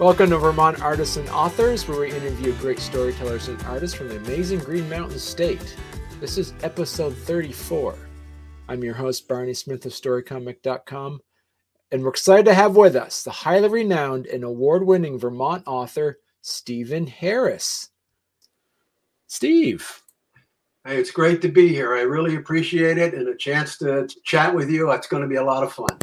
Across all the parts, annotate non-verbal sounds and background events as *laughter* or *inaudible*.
Welcome to Vermont Artists and Authors, where we interview great storytellers and artists from the amazing Green Mountain State. This is episode 34. I'm your host, Barney Smith of StoryComic.com, and we're excited to have with us the highly renowned and award winning Vermont author, Stephen Harris. Steve. Hey, it's great to be here. I really appreciate it and a chance to chat with you. It's going to be a lot of fun.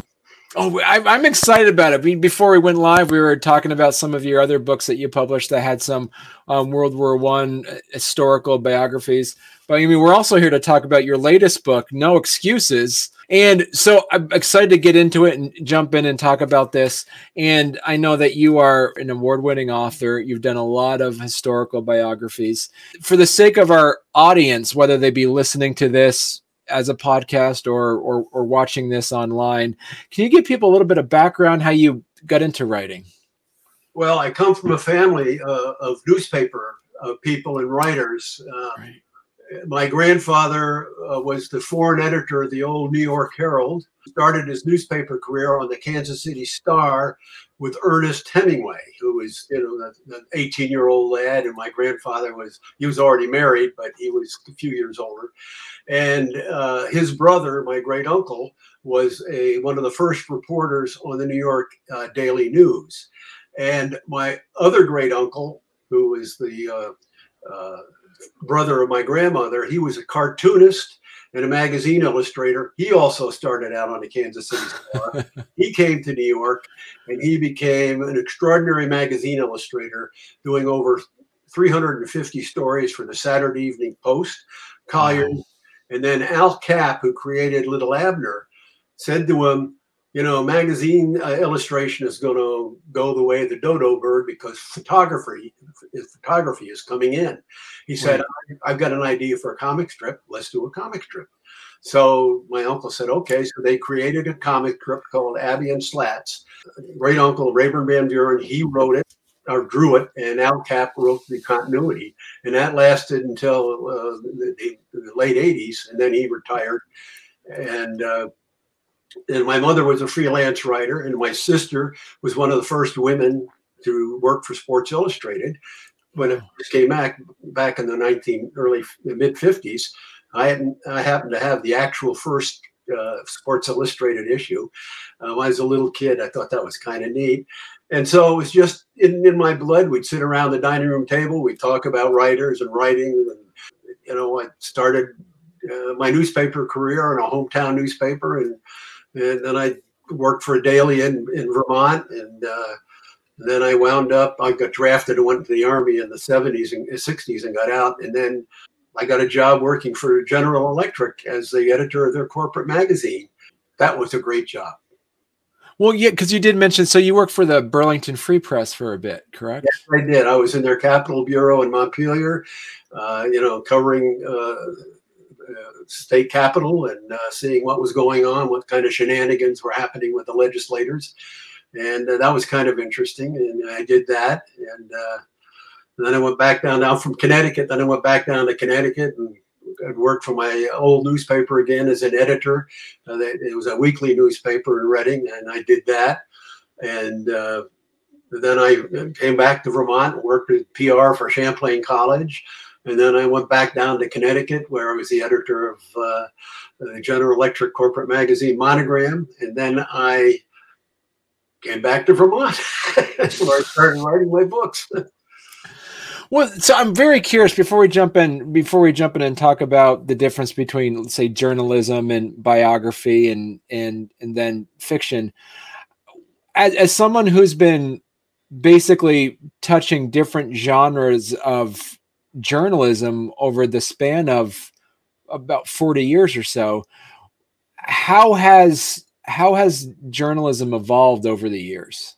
Oh, I, am excited about it. Before we went live, we were talking about some of your other books that you published that had some um, World War One uh, historical biographies. But I mean, we're also here to talk about your latest book, No Excuses. And so I'm excited to get into it and jump in and talk about this. And I know that you are an award winning author. You've done a lot of historical biographies. For the sake of our audience, whether they be listening to this as a podcast or, or or watching this online. Can you give people a little bit of background how you got into writing? Well, I come from a family uh, of newspaper uh, people and writers. Uh, right. My grandfather uh, was the foreign editor of the old New York Herald. Started his newspaper career on the Kansas City Star with Ernest Hemingway, who was, you know, the 18 year old lad. And my grandfather was, he was already married, but he was a few years older. And uh, his brother, my great uncle, was a one of the first reporters on the New York uh, Daily News. And my other great uncle, who was the uh, uh brother of my grandmother, he was a cartoonist and a magazine illustrator. He also started out on the Kansas City *laughs* Star. he came to New York and he became an extraordinary magazine illustrator, doing over 350 stories for the Saturday Evening Post, Collier's, wow. and then Al Capp, who created Little Abner, said to him, you know, magazine uh, illustration is going to go the way of the dodo bird because photography, photography is coming in. He said, right. "I've got an idea for a comic strip. Let's do a comic strip." So my uncle said, "Okay." So they created a comic strip called Abby and Slats. Great uncle Raeburn Van Buren, he wrote it or drew it, and Al Capp wrote the continuity, and that lasted until uh, the, the, the, late '80s, and then he retired. And uh, and my mother was a freelance writer, and my sister was one of the first women to work for Sports Illustrated. When it came back back in the 19 early mid 50s, I I happened to have the actual first uh, Sports Illustrated issue. Uh, when I was a little kid, I thought that was kind of neat. And so it was just in, in my blood. We'd sit around the dining room table, we'd talk about writers and writing. And, you know, I started uh, my newspaper career in a hometown newspaper. And and then I worked for a daily in, in Vermont, and, uh, and then I wound up. I got drafted and went to the army in the '70s and '60s and got out, and then I got a job working for General Electric as the editor of their corporate magazine. That was a great job. Well, yeah, because you did mention so you worked for the Burlington Free Press for a bit, correct? Yes, I did. I was in their capital bureau in Montpelier, uh, you know, covering uh, uh, state capitol and uh, seeing what was going on, what kind of shenanigans were happening with the legislators, and uh, that was kind of interesting. And I did that, and, and then I went back down down from Connecticut. Then I went back down to Connecticut and I'd worked for my old newspaper again as an editor. Uh, it was a weekly newspaper in Redding, and I did that. And uh, then I came back to Vermont, and worked with PR for Champlain College, and then I went back down to Connecticut, where I was the editor of uh, the General Electric corporate magazine Monogram. And then I came back to Vermont, *laughs* where I started writing my books. *laughs* Well, so I'm very curious before we jump in, before we jump in and talk about the difference between, let's say, journalism and biography and and and then fiction. As, as someone who's been basically touching different genres of journalism over the span of about 40 years or so how has how has journalism evolved over the years?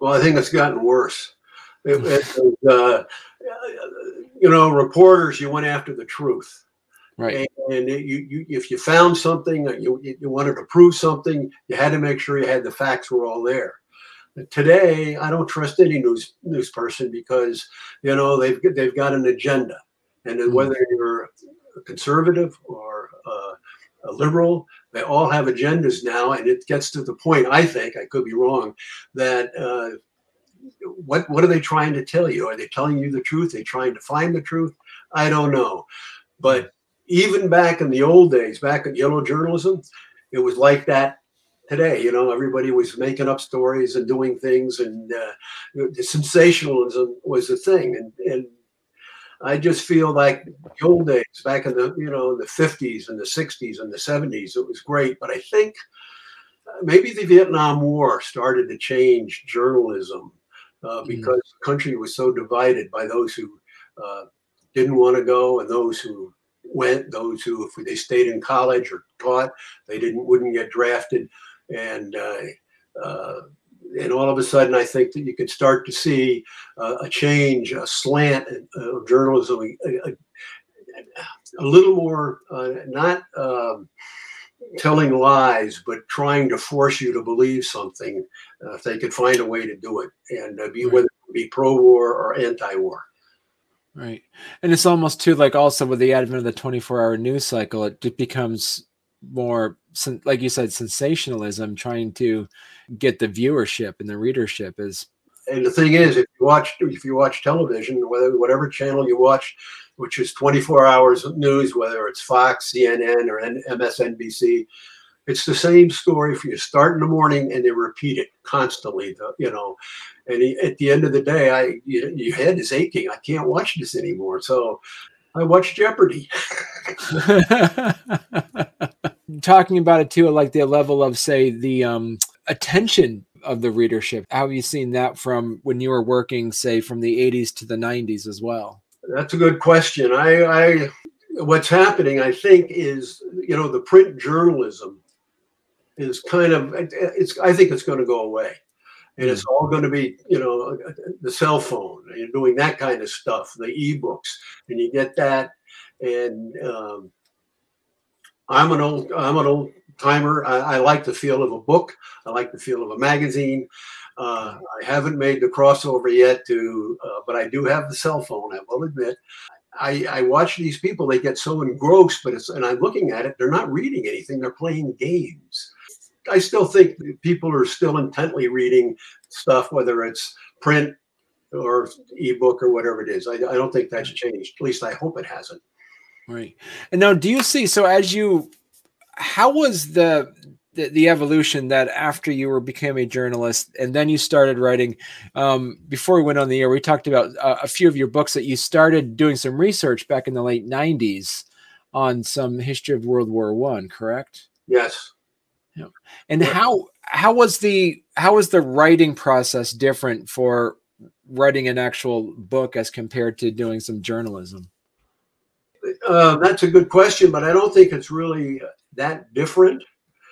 Well i think it's gotten worse. It, *laughs* it, uh, you know reporters you went after the truth. Right. And, and you, you, if you found something you, you wanted to prove something you had to make sure you had the facts were all there Today, I don't trust any news news person because you know they've they've got an agenda, and mm-hmm. whether you're a conservative or uh, a liberal, they all have agendas now, and it gets to the point. I think I could be wrong that uh, what what are they trying to tell you? Are they telling you the truth? Are they trying to find the truth? I don't know. But even back in the old days, back in yellow journalism, it was like that today. You know, everybody was making up stories and doing things, and uh, the sensationalism was the thing. And and I just feel like the old days, back in the you know the fifties and the sixties and the seventies, it was great. But I think uh, maybe the Vietnam War started to change journalism uh, mm. because mm. the country was so divided by those who uh, didn't want to go and those who went. Those who, if they stayed in college or taught, they didn't wouldn't get drafted, and uh, uh, and all of a sudden, I think that you could start to see uh, a change, a slant of journalism, a, a, a little more not. Um, telling lies, but trying to force you to believe something uh, if they could find a way to do it, and uh, be right. whether it be pro-war or anti-war. Right, and it's almost too like also with the advent of the twenty-four hour news cycle, it becomes more like you said sensationalism, trying to get the viewership and the readership is. And the thing is, if you watch if you watch television, whether whatever channel you watch, which is 24 hours of news, whether it's Fox, CNN, or MSNBC. It's the same story for you start in the morning and they repeat it constantly, The, you know. And at the end of the day, I you, your head is aching. I can't watch this anymore. So I watch Jeopardy. *laughs* *laughs* *laughs* Talking about it too, like the level of say the um, attention of the readership. How have you seen that from when you were working, say, from the 80s to the 90s as well? That's a good question. I, I what's happening, I think, is you know the print journalism is kind of it's. I think it's going to go away, and it's all going to be you know the cell phone. You're doing that kind of stuff, the ebooks, and you get that. And um, I'm an old I'm an old timer. I, I like the feel of a book. I like the feel of a magazine. Uh, I haven't made the crossover yet to, uh, but I do have the cell phone. I will admit. I, I watch these people; they get so engrossed, but it's and I'm looking at it. They're not reading anything; they're playing games. I still think people are still intently reading stuff, whether it's print or ebook or whatever it is. I, I don't think that's changed. At least I hope it hasn't. Right. And now, do you see? So, as you, how was the the, the evolution that after you were became a journalist and then you started writing um, before we went on the air we talked about uh, a few of your books that you started doing some research back in the late 90s on some history of world war one correct yes yeah. and yeah. how how was the how was the writing process different for writing an actual book as compared to doing some journalism uh, that's a good question but i don't think it's really that different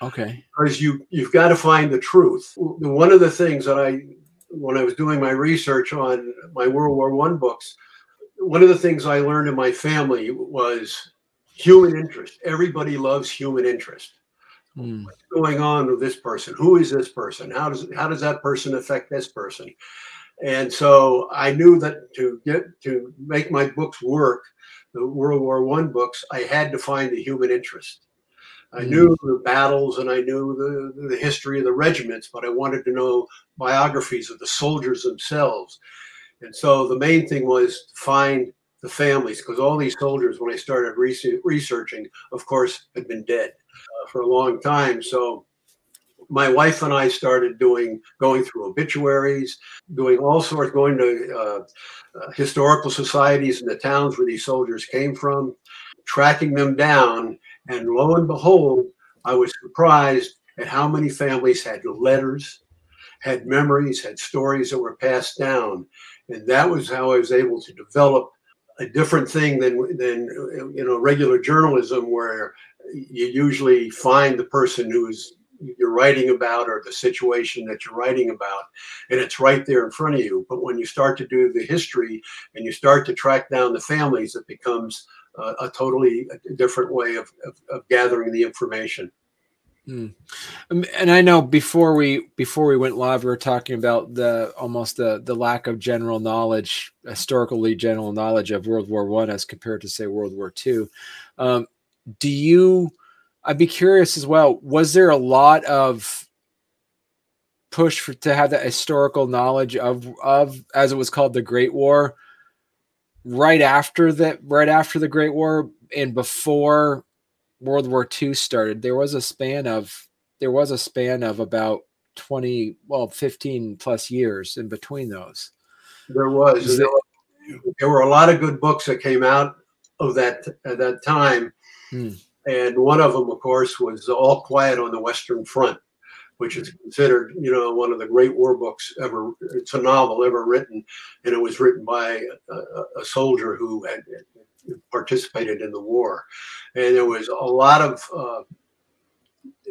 Okay. Because you you've got to find the truth. One of the things that I when I was doing my research on my World War One books, one of the things I learned in my family was human interest. Everybody loves human interest. Mm. What's going on with this person? Who is this person? How does how does that person affect this person? And so I knew that to get to make my books work, the World War One books, I had to find the human interest. I mm. knew the battles and I knew the, the history of the regiments, but I wanted to know biographies of the soldiers themselves. And so the main thing was to find the families because all these soldiers, when I started researching, of course, had been dead uh, for a long time. So my wife and I started doing going through obituaries, doing all sorts, going to uh, uh, historical societies in the towns where these soldiers came from, tracking them down and lo and behold, I was surprised at how many families had letters, had memories, had stories that were passed down. And that was how I was able to develop a different thing than than you know regular journalism where you usually find the person who's you're writing about or the situation that you're writing about and it's right there in front of you but when you start to do the history and you start to track down the families it becomes uh, a totally different way of, of, of gathering the information. Hmm. Um, and I know before we before we went live, we were talking about the almost the the lack of general knowledge, historically general knowledge of World War One as compared to say World War Two. Um, do you? I'd be curious as well. Was there a lot of push for to have that historical knowledge of of as it was called the Great War right after that right after the Great War and before World War II started there was a span of there was a span of about 20 well 15 plus years in between those there was there, there were a lot of good books that came out of that at that time hmm. And one of them of course was all quiet on the western front which is considered, you know, one of the great war books ever. It's a novel ever written, and it was written by a, a soldier who had participated in the war, and there was a lot of uh,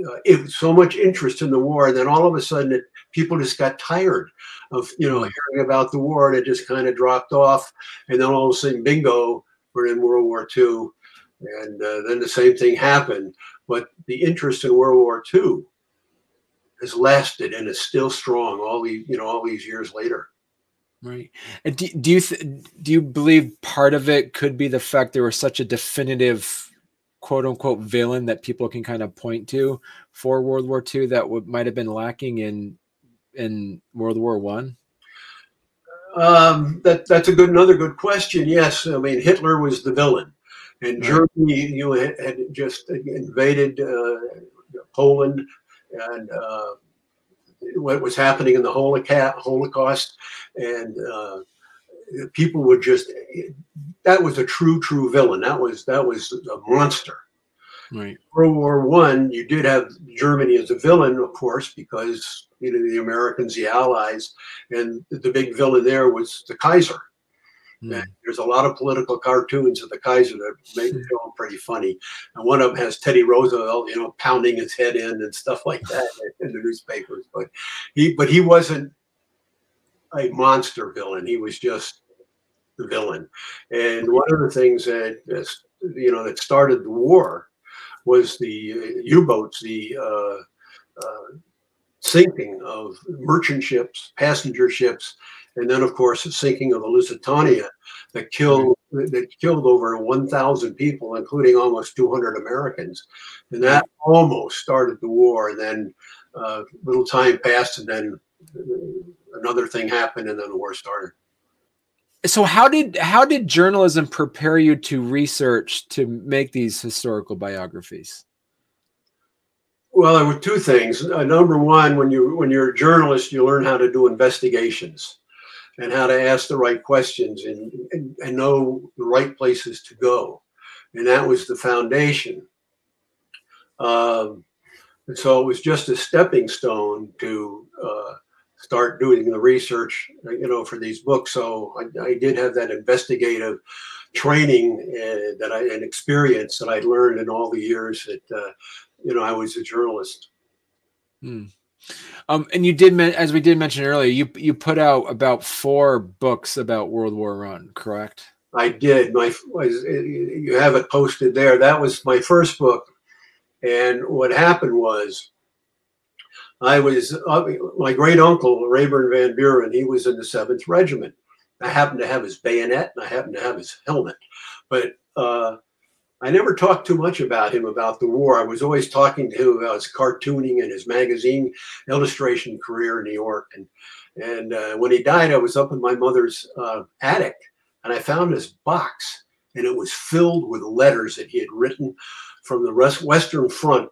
uh, it, so much interest in the war. And then all of a sudden, it, people just got tired of you know hearing about the war, and it just kind of dropped off. And then all of a sudden, bingo, we're in World War II, and uh, then the same thing happened. But the interest in World War II has lasted and is still strong all these you know all these years later. Right. And do, do you th- do you believe part of it could be the fact there was such a definitive quote unquote villain that people can kind of point to for world war ii that would might have been lacking in in world war one? Um, that that's a good another good question. Yes i mean hitler was the villain and germany you know, had, just invaded uh, poland and uh, what was happening in the Holocaust, and uh, people would just that was a true, true villain. That was that was a monster. Right. World War One, you did have Germany as a villain, of course, because you know the Americans, the Allies, and the big villain there was the Kaiser. Mm. there's a lot of political cartoons of the Kaiser that make me feel pretty funny. And one of them has Teddy Roosevelt, you know, pounding his head in and stuff like that *laughs* in the newspapers. But he, but he wasn't a monster villain. He was just the villain. And one of the things that you know that started the war was the uh, U-boats, the uh, uh, sinking of merchant ships, passenger ships, and then of course the sinking of the Lusitania that killed that killed over 1,000 people, including almost 200 Americans, and that almost started the war. And then uh, little time passed, and then another thing happened, and then the war started. So how did how did journalism prepare you to research to make these historical biographies? Well, there were two things. Uh, number one, when you when you're a journalist, you learn how to do investigations and how to ask the right questions and, and, and know the right places to go. And that was the foundation. Um, and so it was just a stepping stone to uh, start doing the research, you know, for these books. So I, I did have that investigative training uh, that I and experience that I learned in all the years that uh, you know I was a journalist. Hmm. Um, and you did, as we did mention earlier, you you put out about four books about World War One, correct? I did. My you have it posted there. That was my first book, and what happened was, I was uh, my great uncle Raeburn Van Buren. He was in the Seventh Regiment. I happened to have his bayonet, and I happened to have his helmet, but uh, I never talked too much about him about the war. I was always talking to him about his cartooning and his magazine illustration career in New York. And and uh, when he died, I was up in my mother's uh, attic, and I found this box, and it was filled with letters that he had written from the Western Front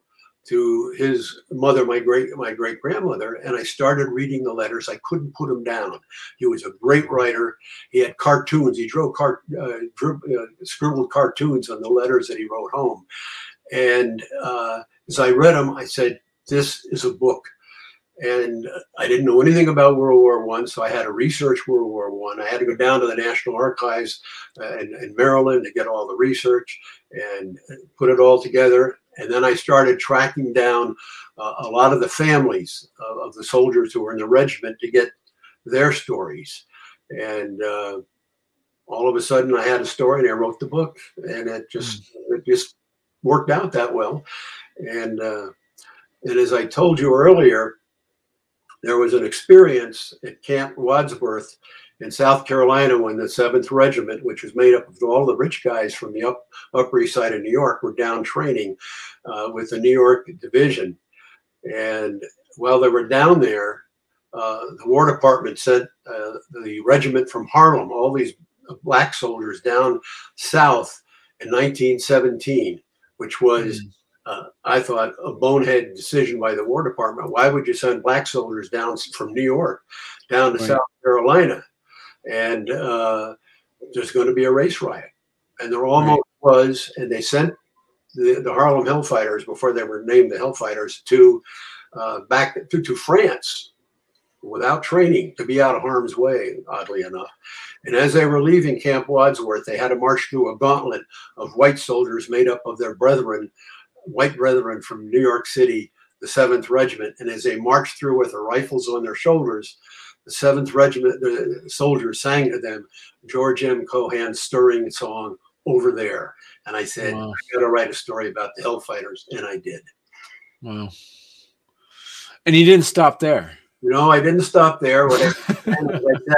to his mother, my great my great grandmother, and I started reading the letters. I couldn't put him down. He was a great writer. He had cartoons. He drew, uh, drew uh, scribbled cartoons on the letters that he wrote home. And uh, as I read them, I said, "This is a book." And I didn't know anything about World War One, so I had to research World War One. I. I had to go down to the National Archives uh, in, in Maryland to get all the research and put it all together and then I started tracking down uh, a lot of the families of, of, the soldiers who were in the regiment to get their stories. And uh, all of a sudden, I had a story, and I wrote the book, and it just mm. it just worked out that well. And uh, and as I told you earlier, there was an experience at Camp Wadsworth in South Carolina when the 7th Regiment, which was made up of all the rich guys from the up, Upper East Side of New York, were down training uh, with the New York Division. And while they were down there, uh, the War Department sent uh, the regiment from Harlem, all these black soldiers down south in 1917, which was, mm. uh, I thought, a bonehead decision by the War Department. Why would you send black soldiers down from New York down to right. South Carolina? And uh, there's going to be a race riot. And there almost right. was, and they sent the, the Harlem Hellfighters before they were named the Hellfighters to uh, back to, to France without training to be out of harm's way, oddly enough. And as they were leaving Camp Wadsworth, they had to march through a gauntlet of white soldiers made up of their brethren, white brethren from New York City, the 7th Regiment. And as they marched through with their rifles on their shoulders, the 7th Regiment, the soldiers sang to them George M. Cohan's stirring song, Over There. And I said, wow. I got to write a story about the Hellfighters. And I did. Wow. And you didn't stop there. You know, I didn't stop there. *laughs* I,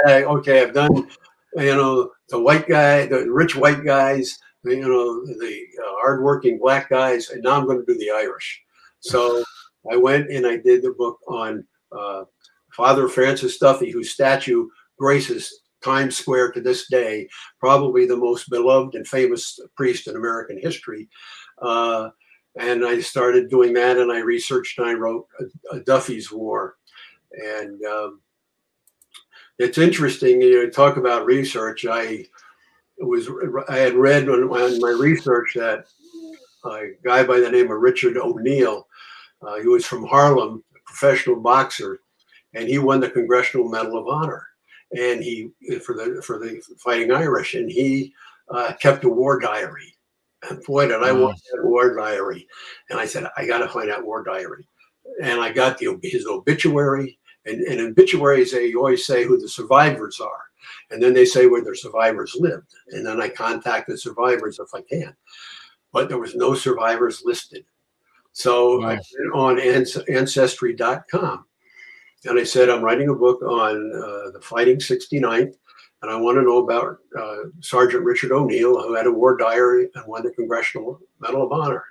said, okay, I've done, you know, the white guy, the rich white guys, you know, the uh, hardworking black guys, and now I'm going to do the Irish. So I went and I did the book on uh, Father Francis Duffy, whose statue graces Times Square to this day, probably the most beloved and famous priest in American history. Uh, and I started doing that, and I researched and I wrote a, a Duffy's War. And um, it's interesting, you know, talk about research. I was I had read on, on my research that a guy by the name of Richard O'Neill, uh, he was from Harlem, a professional boxer, and he won the Congressional Medal of Honor, and he for the for the Fighting Irish, and he uh, kept a war diary. And boy, did I want that war diary! And I said, I got to find that war diary and I got the, his obituary. And, and obituaries, they always say who the survivors are. And then they say where their survivors lived. And then I contact the survivors if I can. But there was no survivors listed. So I went on ancestry.com and I said, I'm writing a book on uh, the Fighting 69th, and I want to know about uh, Sergeant Richard O'Neill, who had a war diary and won the Congressional Medal of Honor.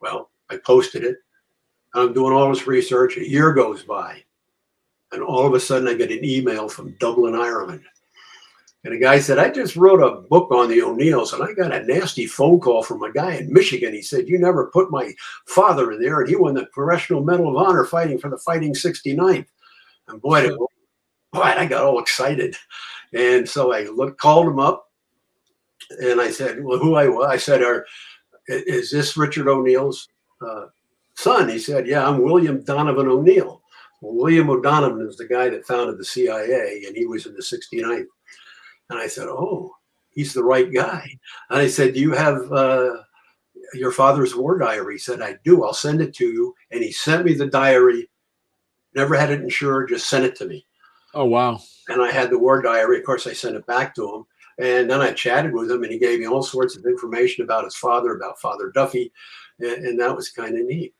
Well, I posted it. And I'm doing all this research. A year goes by, and all of a sudden I get an email from Dublin, Ireland. And a guy said, I just wrote a book on the O'Neills, and I got a nasty phone call from a guy in Michigan. He said, You never put my father in there, and he won the Congressional Medal of Honor fighting for the Fighting 69th. And boy, boy, I got all excited. And so I looked, called him up, and I said, Well, who I was? I said, Are, Is this Richard O'Neill's uh, son. He said, Yeah, I'm William Donovan O'Neill. Well, William O'Donovan is the guy that founded the CIA, and he was in the 69th. And I said, Oh, he's the right guy. And I said, Do you have uh, your father's war diary? He said, I do. I'll send it to you. And he sent me the diary. Never had it insured, just sent it to me. Oh, wow. And I had the war diary. Of course, I sent it back to him. And then I chatted with him, and he gave me all sorts of information about his father, about Father Duffy. And, and that was kind of neat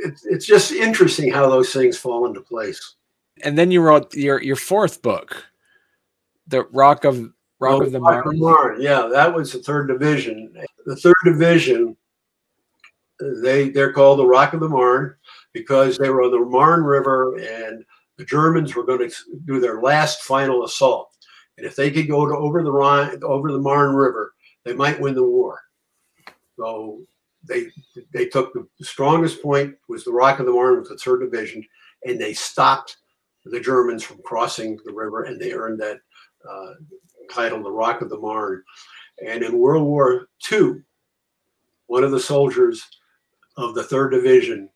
it's, it's just interesting how those things fall into place. And then you wrote your your fourth book, the Rock of Rock oh, of the Marne. Marne. Yeah, that was the third division. The third division, they they're called the Rock of the Marne because they were on the Marne River and the Germans were going to do their last final assault. And if they could go to over the Rhine, over the Marne River, they might win the war. So they they took the strongest point was the Rock of the Marne with the third division, and they stopped the Germans from crossing the river, and they earned that uh, title, the Rock of the Marne. And in World War II, one of the soldiers of the third division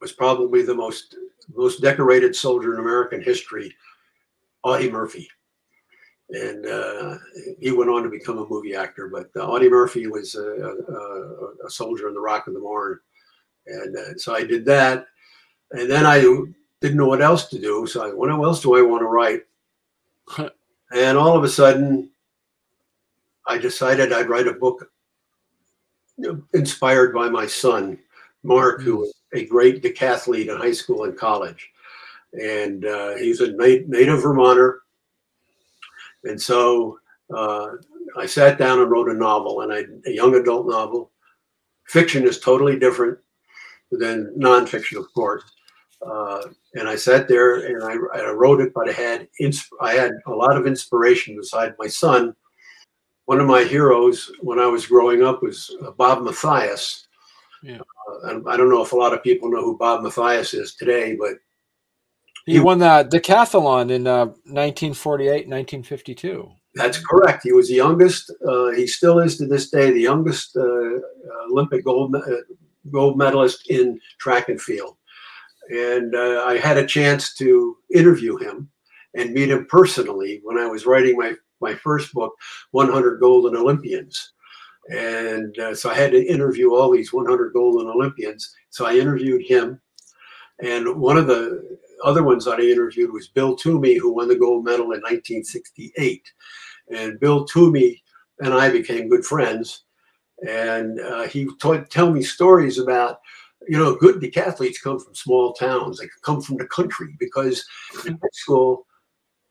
was probably the most most decorated soldier in American history, Audie Murphy and uh, he went on to become a movie actor. But uh, Audie Murphy was a, a, a, soldier in the Rock of the Marne, and uh, so I did that. And then I didn't know what else to do, so I, what else do I want to write? *laughs* and all of a sudden, I decided I'd write a book inspired by my son, Mark, who was a great decathlete in high school and college. And uh, he's a native Vermonter and so uh, I sat down and wrote a novel, and I, a young adult novel. Fiction is totally different than nonfiction, of course. Uh, and I sat there and I, I wrote it, but I had I had a lot of inspiration beside my son. One of my heroes when I was growing up was uh, Bob Mathias. Yeah. Uh, I don't know if a lot of people know who Bob Mathias is today, but he, he won the decathlon in uh, 1948, 1952. That's correct. He was the youngest. Uh, he still is to this day the youngest uh, Olympic gold uh, gold medalist in track and field. And uh, I had a chance to interview him and meet him personally when I was writing my my first book, 100 Golden Olympians. And uh, so I had to interview all these 100 Golden Olympians. So I interviewed him. And one of the other ones that I interviewed was Bill Toomey, who won the gold medal in 1968. And Bill Toomey and I became good friends. And uh, he would tell me stories about, you know, good decathletes come from small towns. They come from the country because in high school,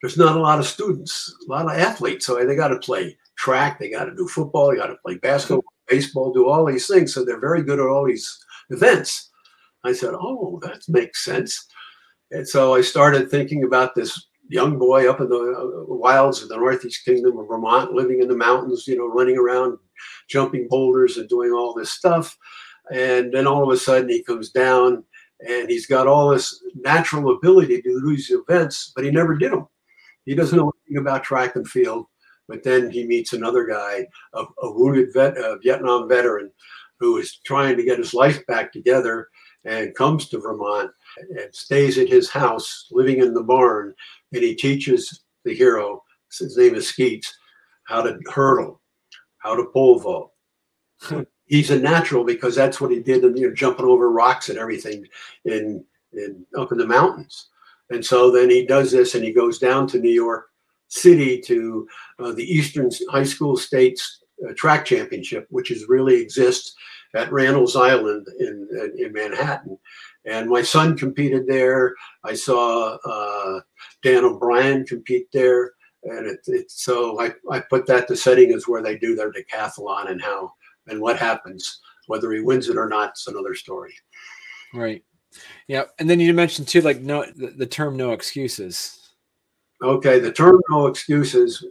there's not a lot of students, a lot of athletes. So they got to play track, they got to do football, they got to play basketball, baseball, do all these things. So they're very good at all these events. I said, oh, that makes sense. And so I started thinking about this young boy up in the uh, wilds of the Northeast Kingdom of Vermont, living in the mountains, you know, running around, jumping boulders and doing all this stuff. And then all of a sudden he comes down and he's got all this natural ability to do these events, but he never did them. He doesn't know anything about track and field. But then he meets another guy, a, a wounded vet, a Vietnam veteran, who is trying to get his life back together and comes to Vermont and stays at his house, living in the barn, and he teaches the hero, his name is Skeets, how to hurdle, how to pole vault. *laughs* He's a natural because that's what he did, and you know, jumping over rocks and everything in in up in the mountains. And so then he does this, and he goes down to New York City to uh, the Eastern High School States uh, Track Championship, which is really exists at Randall's Island in, in, in Manhattan. And my son competed there. I saw uh, Dan O'Brien compete there. And it, it, so I, I put that the setting is where they do their decathlon and how and what happens. Whether he wins it or not, it's another story. Right. Yeah. And then you mentioned too, like no the, the term no excuses. Okay, the term no excuses.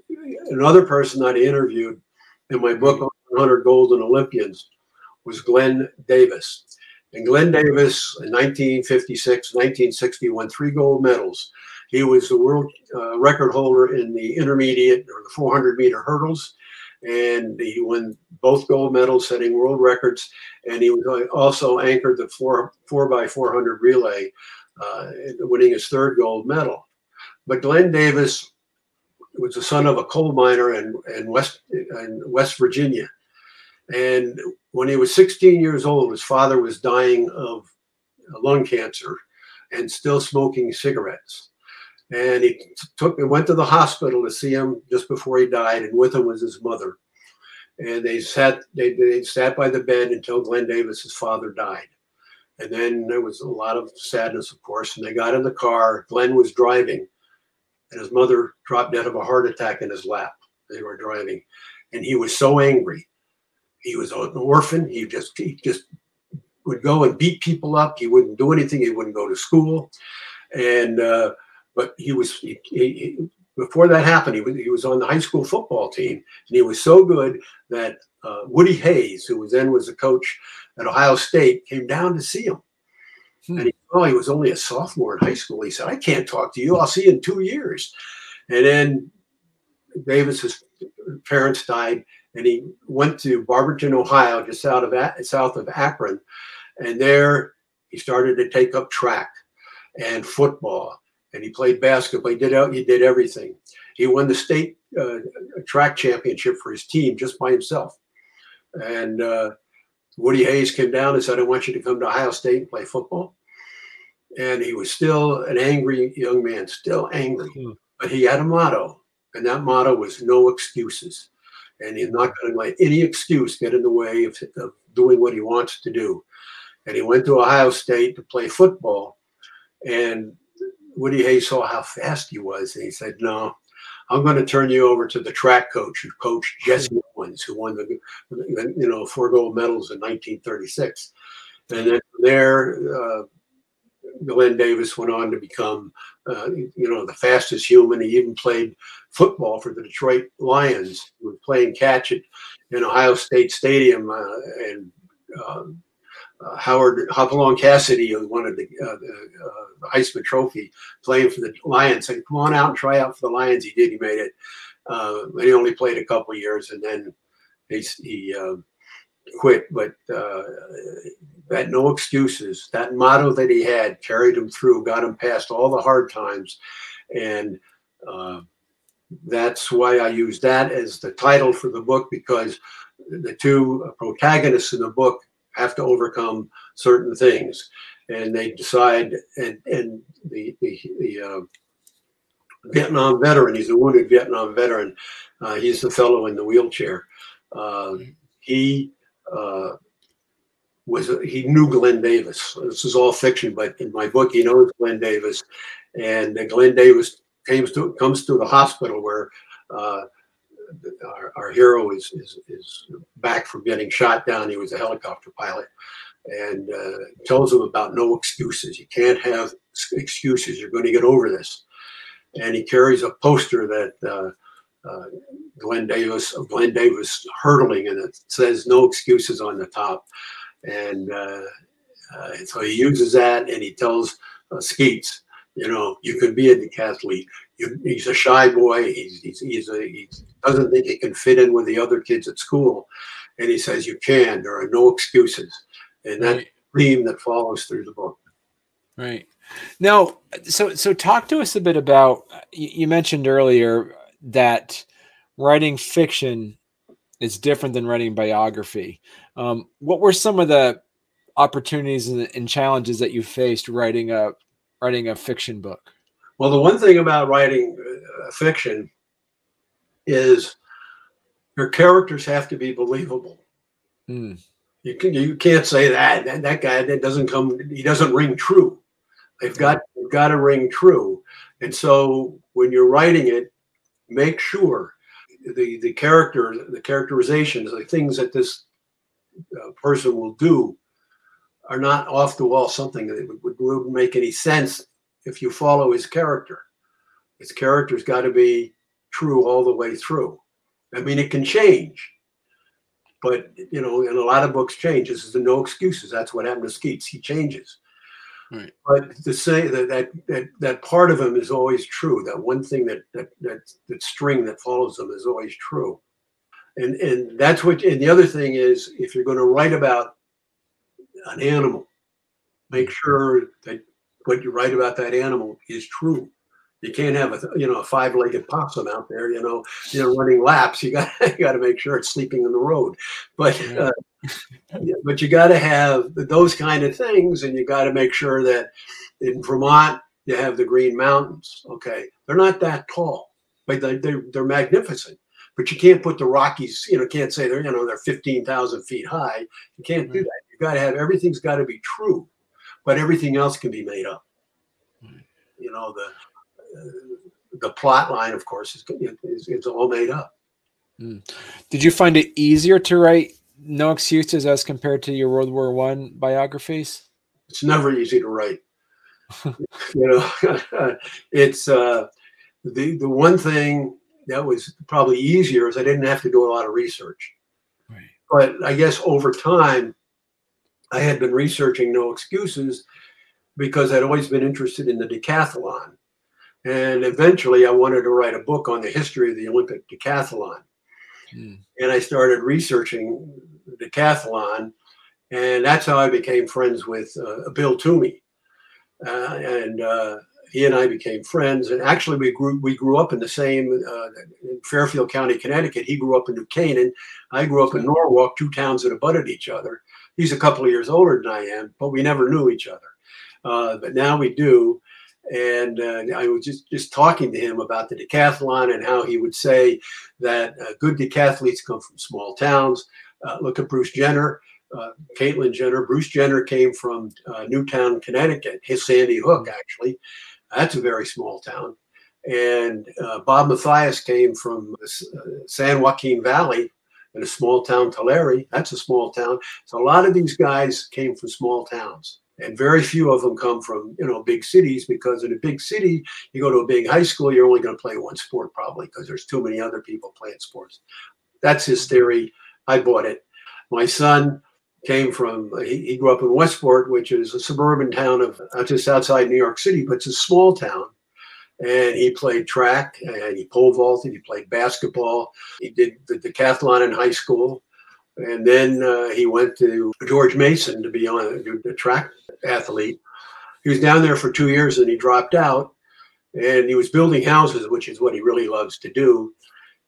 Another person I interviewed in my book 100 Golden Olympians was Glenn Davis. And Glenn Davis in 1956, 1960 won three gold medals. He was the world uh, record holder in the intermediate or the 400 meter hurdles. And he won both gold medals, setting world records. And he was also anchored the four, four by 400 relay, uh, winning his third gold medal. But Glenn Davis was the son of a coal miner in, in West in West Virginia. And when he was 16 years old, his father was dying of lung cancer and still smoking cigarettes. And he took and went to the hospital to see him just before he died, and with him was his mother. And they sat they, they sat by the bed until Glenn Davis's father died. And then there was a lot of sadness, of course. And they got in the car. Glenn was driving, and his mother dropped dead of a heart attack in his lap. They were driving, and he was so angry he was an orphan. He just he just would go and beat people up. He wouldn't do anything. He wouldn't go to school, and uh, but he was he, he, before that happened. He was he was on the high school football team, and he was so good that uh, Woody Hayes, who was then was the coach at Ohio State, came down to see him. Hmm. And he, oh, he was only a sophomore in high school. He said, "I can't talk to you. I'll see you in two years." And then Davis's parents died, and he went to Barberton, Ohio, just out of south of Akron, and there he started to take up track and football, and he played basketball. He did out. he did everything. He won the state uh, track championship for his team just by himself, and uh, Woody Hayes came down and said, "I want you to come to Ohio State and play football." And he was still an angry young man, still angry, hmm. but he had a motto, and that motto was "No excuses." and he's not going to let any excuse get in the way of, of, doing what he wants to do. And he went to Ohio State to play football, and Woody Hayes saw how fast he was, and he said, "No, I'm going to turn you over to the track coach who coached Jesse Owens, who won the you know four gold medals in 1936." And then from there, uh, Glenn Davis went on to become, uh, you know, the fastest human. He even played football for the Detroit Lions. He was playing catch at in Ohio State Stadium, uh, and um, uh, Howard Hopalong Cassidy, who won the, uh, the uh, Heisman Trophy, playing for the Lions, said, "Come on out and try out for the Lions." He did. He made it. Uh, he only played a couple years, and then he, he um, quit. But uh, had no excuses. That motto that he had carried him through, got him past all the hard times, and uh, that's why I use that as the title for the book because the two protagonists in the book have to overcome certain things, and they decide. And and the the, the uh, Vietnam veteran, he's a wounded Vietnam veteran. Uh, he's the fellow in the wheelchair. Uh, he uh, was he knew Glenn Davis. This is all fiction, but in my book, he knows Glenn Davis, and Glenn Davis comes to comes to the hospital where uh, our, our, hero is, is, is back from getting shot down. He was a helicopter pilot, and uh, tells him about no excuses. You can't have excuses. You're going to get over this. And he carries a poster that uh, uh, Glenn Davis of Glenn Davis hurdling, and it says "No excuses" on the top. And uh, uh, so he uses that, and he tells uh, Skeets, you know, you can be a decathlete. You, he's a shy boy. He's, he's, he's a, he doesn't think he can fit in with the other kids at school. And he says, you can. There are no excuses. And that theme that follows through the book. Right. Now, so so talk to us a bit about. You mentioned earlier that writing fiction is different than writing biography. Um, what were some of the opportunities and, and challenges that you faced writing a writing a fiction book? Well, the one thing about writing uh, fiction is your characters have to be believable. Mm. You can you can't say that that, that guy that doesn't come he doesn't ring true. They've got they've got to ring true. And so when you're writing it, make sure the the character the characterizations the things that this uh, person will do are not off the wall something that would, wouldn't make any sense if you follow his character. His character's got to be true all the way through. I mean, it can change, but you know, and a lot of books change. This is the no excuses. That's what happened to Skeets. He changes. Right. But to say that, that that that part of him is always true. That one thing that that that, that string that follows him is always true. And and that's what. And the other thing is, if you're going to write about an animal, make sure that what you write about that animal is true. You can't have a you know a five-legged possum out there, you know, you know running laps. You got *laughs* you got to make sure it's sleeping in the road, but uh, but you got to have those kind of things, and you got to make sure that in Vermont you have the Green Mountains. Okay, they're not that tall, but they, they're they're magnificent. But you can't put the Rockies. You know, can't say they're you know they're fifteen thousand feet high. You can't do that. You got to have everything's got to be true, but everything else can be made up. You know the the plot line, of course, is, is, is all made up. Mm. Did you find it easier to write No Excuses as compared to your World War One biographies? It's never easy to write. *laughs* you know, *laughs* it's uh, the the one thing that was probably easier is I didn't have to do a lot of research. Right. But I guess over time, I had been researching No Excuses because I'd always been interested in the decathlon. And eventually I wanted to write a book on the history of the Olympic decathlon. Mm. And I started researching the decathlon. And that's how I became friends with uh, Bill Toomey. Uh, and uh, he and I became friends. And actually, we grew we grew up in the same uh, in Fairfield County, Connecticut. He grew up in New Canaan. I grew up in Norwalk, two towns that abutted each other. He's a couple of years older than I am, but we never knew each other. Uh, but now we do. And uh, I was just, just talking to him about the decathlon and how he would say that uh, good decathletes come from small towns. Uh, look at Bruce Jenner, uh, Caitlyn Jenner. Bruce Jenner came from uh, Newtown, Connecticut, his Sandy Hook, actually. That's a very small town. And Bob Mathias came from San Joaquin Valley, in a small town, Tulare. That's a small town. So a lot of these guys came from small towns. And very few of them come from you know big cities because in a big city you go to a big high school you're only going to play one sport probably because there's too many other people playing sports. That's his theory. I bought it. My son came from he, he grew up in westport which is a suburban town of just outside new york city but it's a small town. And he played track and he pole vaulted he played basketball. He did the decathlon in high school and then uh, he went to George Mason to be on a, track athlete. He was down there for two years and he dropped out. And he was building houses, which is what he really loves to do.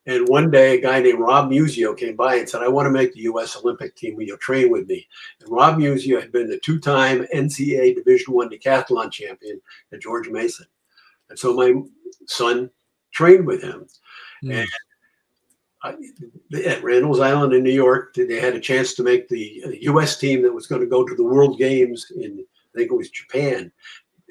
And one day, a guy named Rob Muzzio came by and said, I want to make the U.S. Olympic team. Will you train with me? And Rob Muzzio had been the two-time NCAA Division One decathlon champion at George Mason. And so my son trained with him. Mm. And at Randall's Island in New York, they had a chance to make the U.S. team that was going to go to the World Games in, I think it was Japan.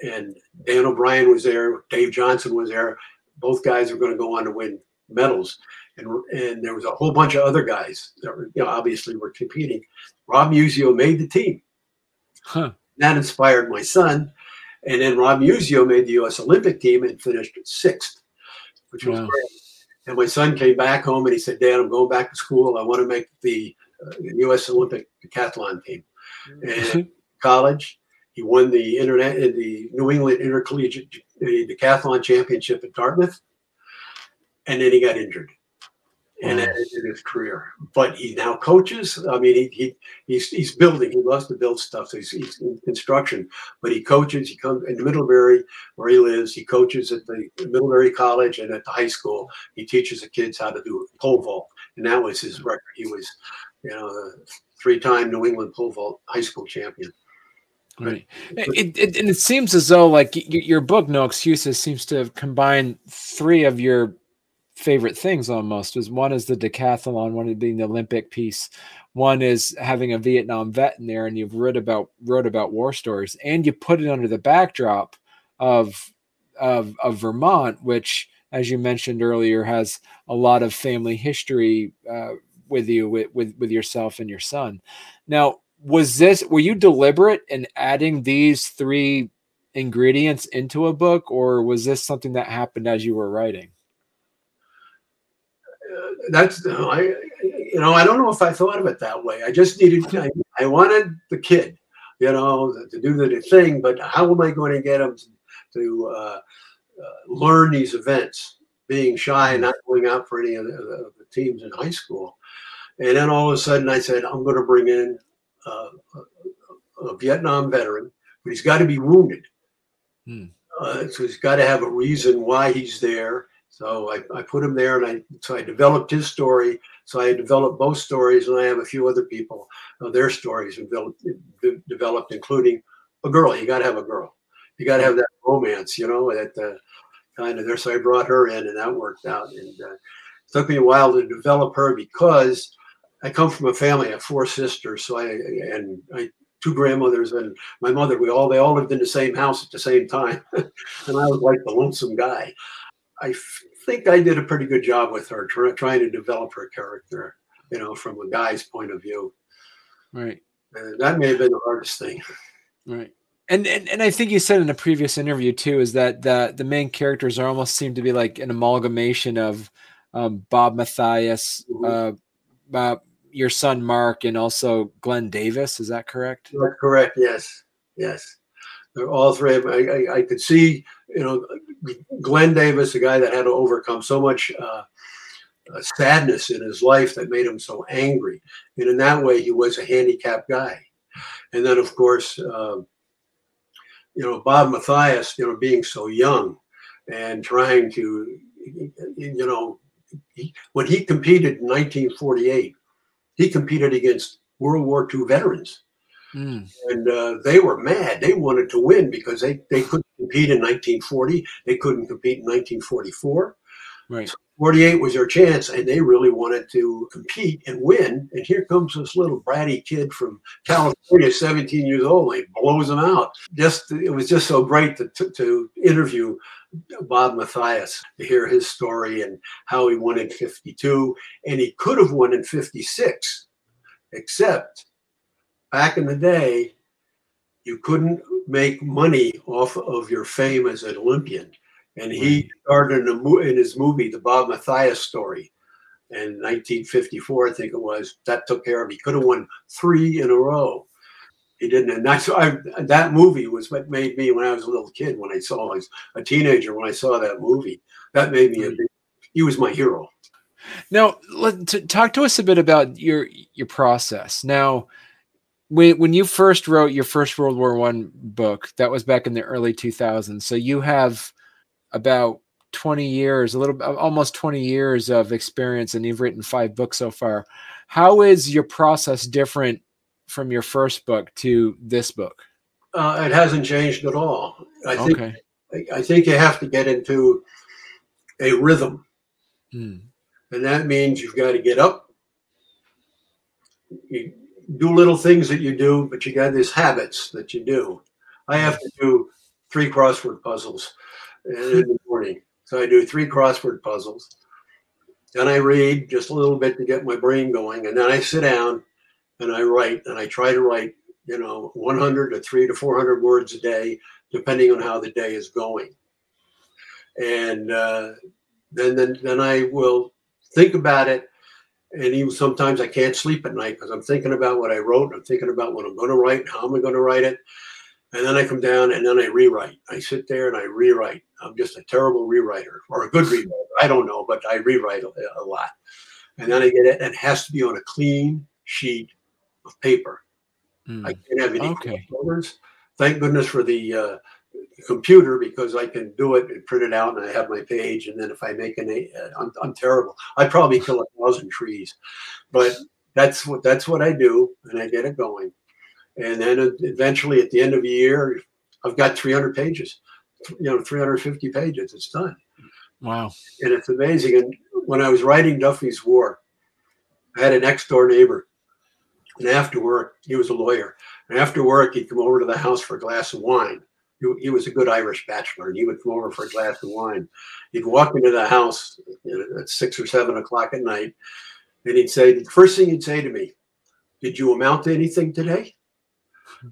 And Dan O'Brien was there, Dave Johnson was there. Both guys were going to go on to win medals. And, and there was a whole bunch of other guys that were, you know, obviously were competing. Rob Muzzio made the team. Huh. That inspired my son. And then Rob Muzzio made the U.S. Olympic team and finished sixth, which was wow. great. And my son came back home and he said, Dad, I'm going back to school. I want to make the uh, U.S. Olympic decathlon team. Mm-hmm. And college, he won the internet in the New England Intercollegiate Decathlon Championship at Dartmouth. And then he got injured and ended his career. But he now coaches. I mean, he, he he's he's building. He loves to build stuff. So he's, he's in construction, but he coaches. He comes in Middlebury, where he lives. He coaches at the Middlebury College and at the high school. He teaches the kids how to do pole vault, and that was his record. He was, you know, a three-time New England pole vault high school champion. Right. It, it, and it seems as though like your book, No Excuses, seems to combine three of your favorite things almost is one is the decathlon one being the olympic piece one is having a vietnam vet in there and you've wrote about wrote about war stories and you put it under the backdrop of of, of vermont which as you mentioned earlier has a lot of family history uh, with you with, with with yourself and your son. Now was this were you deliberate in adding these three ingredients into a book or was this something that happened as you were writing that's I you know I don't know if I thought of it that way. I just needed I, I wanted the kid, you know, to do the thing, but how am I going to get him to, to uh, uh, learn these events? Being shy and not going out for any of the, of the, teams in high school, and then all of a sudden I said I'm going to bring in uh, a, a, Vietnam veteran, but he's got to be wounded. Hmm. Uh, so he's got to have a reason why he's there so I, I put him there and I so I developed his story. So I developed both stories and I have a few other people, uh, their stories developed, developed, including a girl. You got to have a girl. You got to have that romance, you know, that uh, kind of there. So I brought her in and that worked out. And uh, it took me a while to develop her because I come from a family of four sisters. So I, and I, two grandmothers and my mother, we all, they all lived in the same house at the same time. *laughs* and I was like the lonesome guy. I think I did a pretty good job with her, try, trying to develop her character, you know, from a guy's point of view. Right. And that may have been the hardest thing. Right. And, and and I think you said in a previous interview too is that the the main characters are almost seem to be like an amalgamation of um, Bob Mathias, mm-hmm. uh, uh, your son Mark, and also Glenn Davis. Is that correct? That's correct. Yes. Yes. They're all three. of I, I, I could see, you know, Glenn Davis, a guy that had to overcome so much uh, uh, sadness in his life that made him so angry. And in that way, he was a handicapped guy. And then, of course, uh, you know, Bob Mathias, you know, being so young and trying to, you know, he, when he competed in 1948, he competed against World War II veterans. Mm. And uh, they were mad. They wanted to win because they, they couldn't compete in 1940. They couldn't compete in 1944. Right. So 48 was their chance, and they really wanted to compete and win. And here comes this little bratty kid from California, 17 years old, and he blows them out. Just it was just so great to, to, to interview Bob Mathias to hear his story and how he won in 52, and he could have won in 56, except back in the day, you couldn't make money off of your fame as an Olympian. And he started in, a, in his movie, The Bob Mathias Story, in 1954, I think it was. That took care of. He could have won three in a row. He didn't, and that's I, that movie was what made me when I was a little kid. When I saw, I was a teenager when I saw that movie. That made me a. He was my hero. Now, let to talk to us a bit about your your process. Now, when when you first wrote your first World War One book, that was back in the early 2000s. So you have about 20 years, a little almost 20 years of experience, and you've written five books so far. How is your process different from your first book to this book? Uh, it hasn't changed at all. I think okay. I, I think you have to get into a rhythm. Hmm. And that means you've got to get up, you do little things that you do, but you got these habits that you do. I have to do three crossword puzzles in the morning. So I do three crossword puzzles. Then I read just a little bit to get my brain going. And then I sit down and I write. And I try to write, you know, 100 to three to 400 words a day, depending on how the day is going. And uh, then, then, then I will think about it. And even sometimes I can't sleep at night because I'm thinking about what I wrote. I'm thinking about what I'm going to write, how am I going to write it. And then I come down and then I rewrite. I sit there and I rewrite. I'm just a terrible rewriter or a good rewriter. I don't know, but I rewrite a, a lot. And then I get it. And it has to be on a clean sheet of paper. Mm. I can't have any okay. colors. Thank goodness for the uh, computer because I can do it and print it out and I have my page. And then if I make an, uh, I'm, I'm terrible. I probably kill a thousand trees, but that's what that's what I do, and I get it going. And then eventually, at the end of the year, I've got 300 pages. You know, 350 pages. It's done. Wow. And it's amazing. And when I was writing Duffy's War, I had an next door neighbor. And after work, he was a lawyer. And after work, he'd come over to the house for a glass of wine he, he, was a good Irish bachelor, and he would come over for a glass of wine. He'd walk into the house at six or seven o'clock at night, and he'd say, the first thing he'd say to me, "Did you amount to anything today?"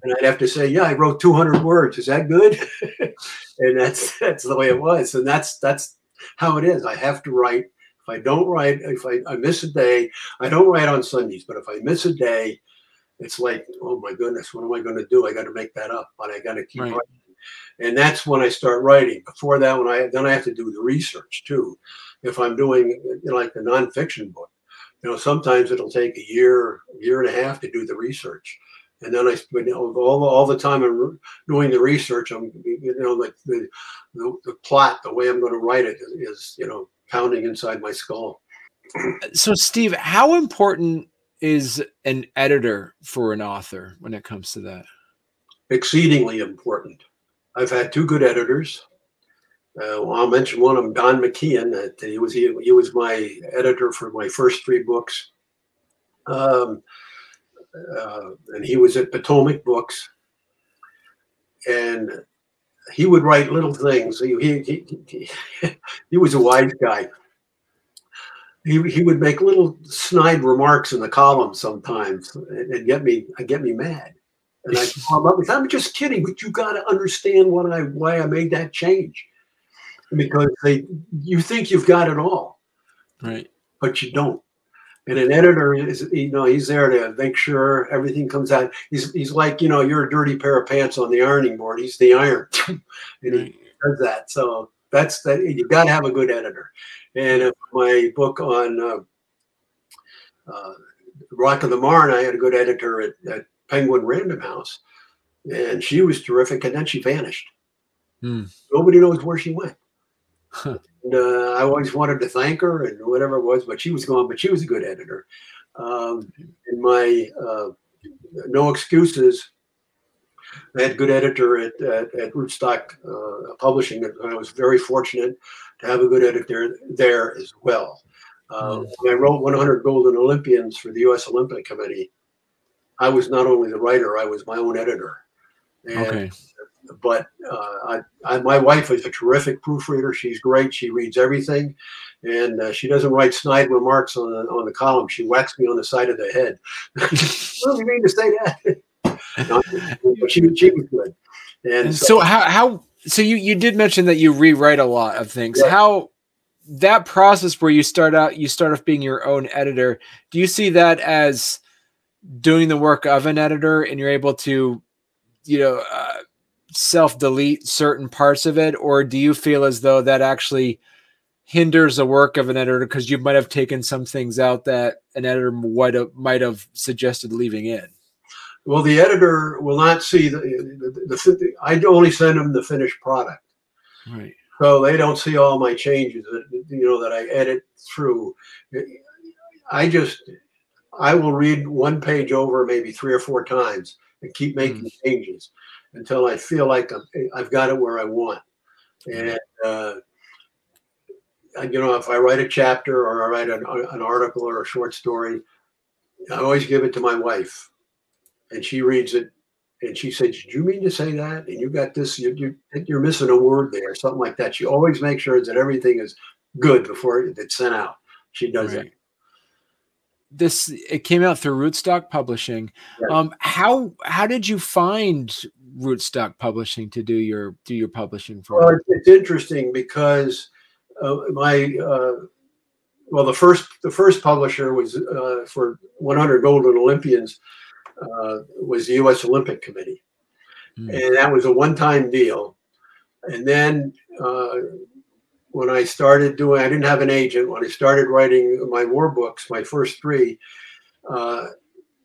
And I'd have to say, "Yeah, I wrote 200 words. Is that good?" *laughs* and that's that's the way it was, and that's that's how it is. I have to write. If I don't write, if I, I miss a day, I don't write on Sundays. But if I miss a day, it's like, oh my goodness, what am I going to do? I got to make that up, but I got to keep right. writing and that's when I start writing. Before that, when I then I have to do the research too. If I'm doing you know, like a nonfiction book, you know, sometimes it'll take a year, year and a half to do the research, and then I spend all all the time I'm doing the research. I'm you know like the, the, the plot, the way I'm going to write it is you know pounding inside my skull. So, Steve, how important is an editor for an author when it comes to that? Exceedingly important. I've had two good editors. Uh, I'll mention one of them, Don McKeon. That he was he, he was my editor for my first three books, um, uh, and he was at Potomac Books, and he would write little things. He he he, he *laughs* was a wise guy. He, he would make little snide remarks in the column sometimes and get me get me mad. And I call up, I'm just kidding, but you got to understand what I why I made that change. Because they you think you've got it all. Right. But you don't. And an editor is, you know, he's there to make sure everything comes out. He's, he's like, you know, you're a dirty pair of pants on the ironing board. He's the iron, *laughs* and he does that. So that's that. You got to have a good editor. And my book on uh, uh, Rock of the Marne, I had a good editor at, at Penguin Random House, and she was terrific. And then she vanished. Hmm. Nobody knows where she went. Huh. And, uh, I always wanted to thank her and whatever it was, but she was gone. But she was a good editor. Um, in my uh, no excuses, I had a good editor at, at, at Rootstock uh, Publishing. I was very fortunate to have a good editor there as well. Uh, mm. I wrote 100 Golden Olympians for the U.S. Olympic Committee, I was not only the writer, I was my own editor. And, okay. But uh, I, I, my wife is a terrific proofreader. She's great. She reads everything, and uh, she doesn't write snide remarks on the, on the column. She whacks me on the side of the head. *laughs* what do you mean to say that? *laughs* but she, she was good. And so, so, how how so you you did mention that you rewrite a lot of things. Yeah. How that process where you start out you start off being your own editor. Do you see that as doing the work of an editor and you're able to you know uh, self delete certain parts of it? Or do you feel as though that actually hinders the work of an editor? Because you might have taken some things out that an editor might have, might have suggested leaving in. Well the editor will not see the, the, the, the i only send them the finished product. Right. So they don't see all my changes that you know that i edit through. I just i will read one page over maybe three or four times and keep making mm. changes until i feel like i have got it where i want and uh, you know, if I write a chapter or I write an, an article or a short story, I always give it to my wife, and she reads it, and she says, "Did you mean to say that?" And you got this. You, you you're missing a word there, something like that. She always makes sure that everything is good before it's sent out. She does right. This it came out through Rootstock Publishing. Um, how how did you find Rootstock Publishing to do your do your publishing for? Well, it's interesting because uh, my uh, well, the first the first publisher was uh, for 100 Golden Olympians uh, was the U.S. Olympic Committee, mm. and that was a one-time deal. And then uh, when I started doing, I didn't have an agent. When I started writing my war books, my first three, uh,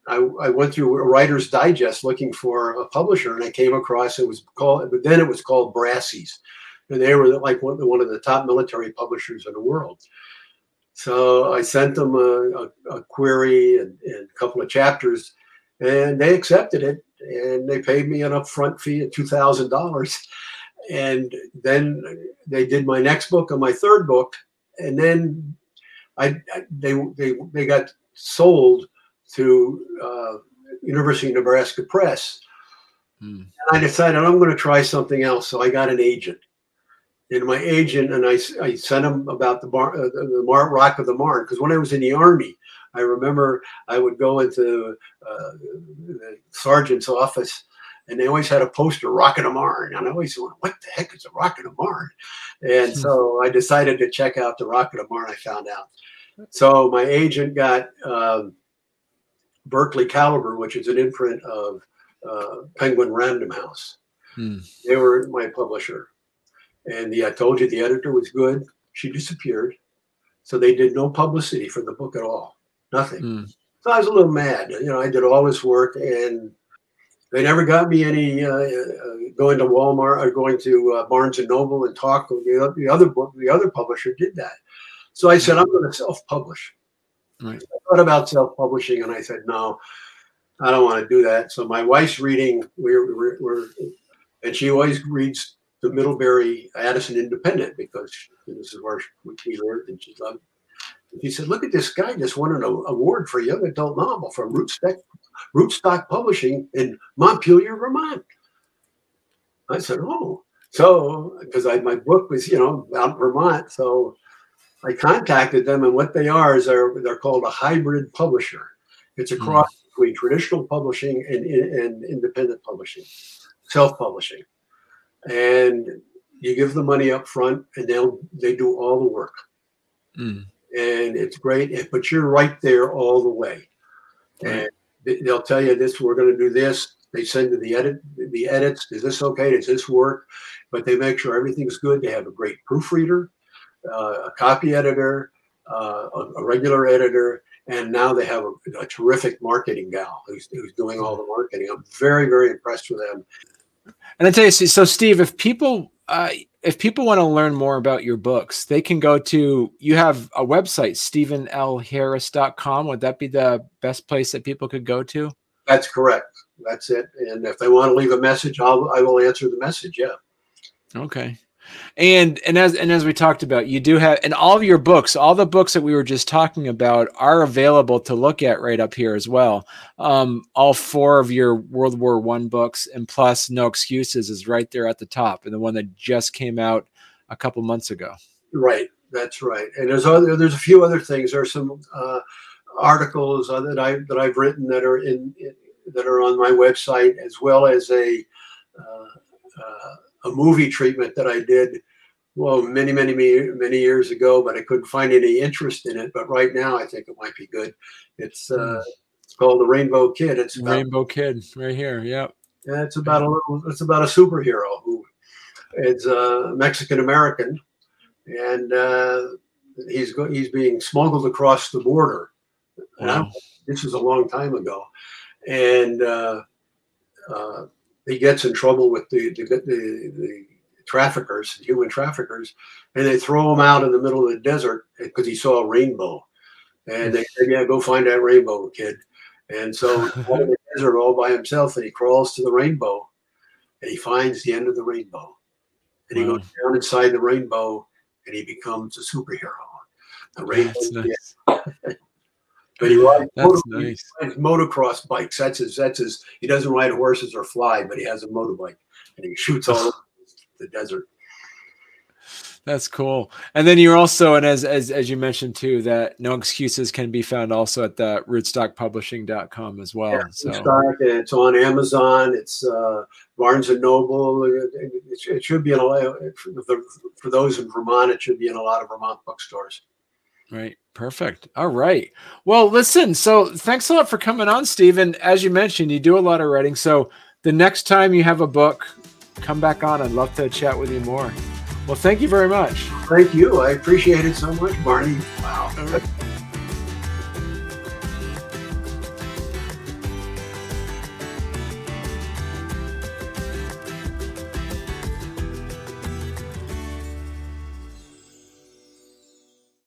I, I, went through a Writer's Digest looking for a publisher, and I came across it was called, but then it was called Brassey's and they were like one, one of the top military publishers in the world. So I sent them a, a, a query and, and, a couple of chapters, and they accepted it, and they paid me an upfront fee of two thousand dollars, and then they did my next book and my third book, and then I they they they got sold to uh, University of Nebraska Press. Hmm. And I decided I'm going to try something else. So I got an agent and my agent and I, I sent him about the bar, uh, the Mar- Rock of the Marne because when I was in the army, I remember I would go into uh, the sergeant's office and they always had a poster Rock of the Marne, and I always went, "What the heck is a Rock of the Marne?" And hmm. so I decided to check out the Rock of the Marne. I found out. So my agent got um, Berkley Caliber, which is an imprint of uh, Penguin Random House. Hmm. They were my publisher and the, I told you the editor was good. She disappeared. So they did no publicity for the book at all. Nothing. Mm. So I was a little mad. You know, I did all this work and they never got me any uh, uh, going to Walmart or going to uh, Barnes and Noble and talk. The, the other book, the other publisher did that. So I said, I'm going to self-publish. Right. I thought about self-publishing, and I said, no, I don't want to do that. So my wife's reading. We're, we're, we're and she always reads the Middlebury Addison Independent because this is where we lived and she loved. And she said, "Look at this guy just won an award for a young adult novel from Rootstock, Rootstock Publishing in Montpelier, Vermont." I said, "Oh." So, because my book was, you know, out in Vermont, so I contacted them, and what they are is they're they're called a hybrid publisher. It's a hmm. cross mm. between traditional publishing and, and independent publishing, self-publishing and you give the money up front and they'll they do all the work mm. and it's great but you're right there all the way and they'll tell you this we're going to do this. They send to the edit the edits. Is this okay? Does this work? But they make sure everything's good. They have a great proofreader uh, a copy editor uh, a, a, regular editor and now they have a, a terrific marketing gal who's, who's doing all the marketing. I'm very very impressed with them. And I tell you, so Steve, if people uh, if people want to learn more about your books, they can go to you have a website, stephenlharris.com. Would that be the best place that people could go to? That's correct. That's it. And if they want to leave a message, I'll I will answer the message. Yeah. Okay and and as and as we talked about you do have and all of your books all the books that we were just talking about are available to look at right up here as well. Um all four of your world war one books and plus no excuses is right there at the top and the one that just came out a couple months ago. Right that's right. And there's other there's a few other things. There's some uh articles that i that i've written that are in, in that are on my website, as well as a uh, uh, a movie treatment that I did well many many many many years ago, but I couldn't find any interest in it. But right now, I think it might be good. It's uh, hmm. it's called the Rainbow Kid. It's about, Rainbow Kid right here. Yep. Yeah, it's about a little. It's about a superhero who is a Mexican American, and uh, he's go, he's being smuggled across the border. Wow. this was a long time ago, and uh, uh, he gets in trouble with the the, the, the traffickers, human traffickers, and they throw him out in the middle of the desert because he saw a rainbow. And they said, "Yeah, go find that rainbow, kid." And so in the *laughs* desert all by himself, and he crawls to the rainbow, and he finds the end of the rainbow, and he wow. goes down inside the rainbow, and he becomes a superhero. The rainbow. Nice. *laughs* but he rides, motor, nice. he rides motocross bikes. That's his. That's his. He doesn't ride horses or fly, but he has a motorbike, and he shoots all over the desert. That's cool. And then you're also, and as as as you mentioned too, that no excuses can be found also at the rootstockpublishing.com as well. Yeah, so Rootstock, it's on Amazon, it's uh, Barnes and Noble. It, it, should be in a lot for, for those in Vermont. It should be in a lot of Vermont bookstores. Right. Perfect. All right. Well, listen. So thanks a lot for coming on, Stephen. As you mentioned, you do a lot of writing. So the next time you have a book, come back on. I'd love to chat with you more. Well, thank you very much. Thank you. I appreciate it so much, Barney. Wow.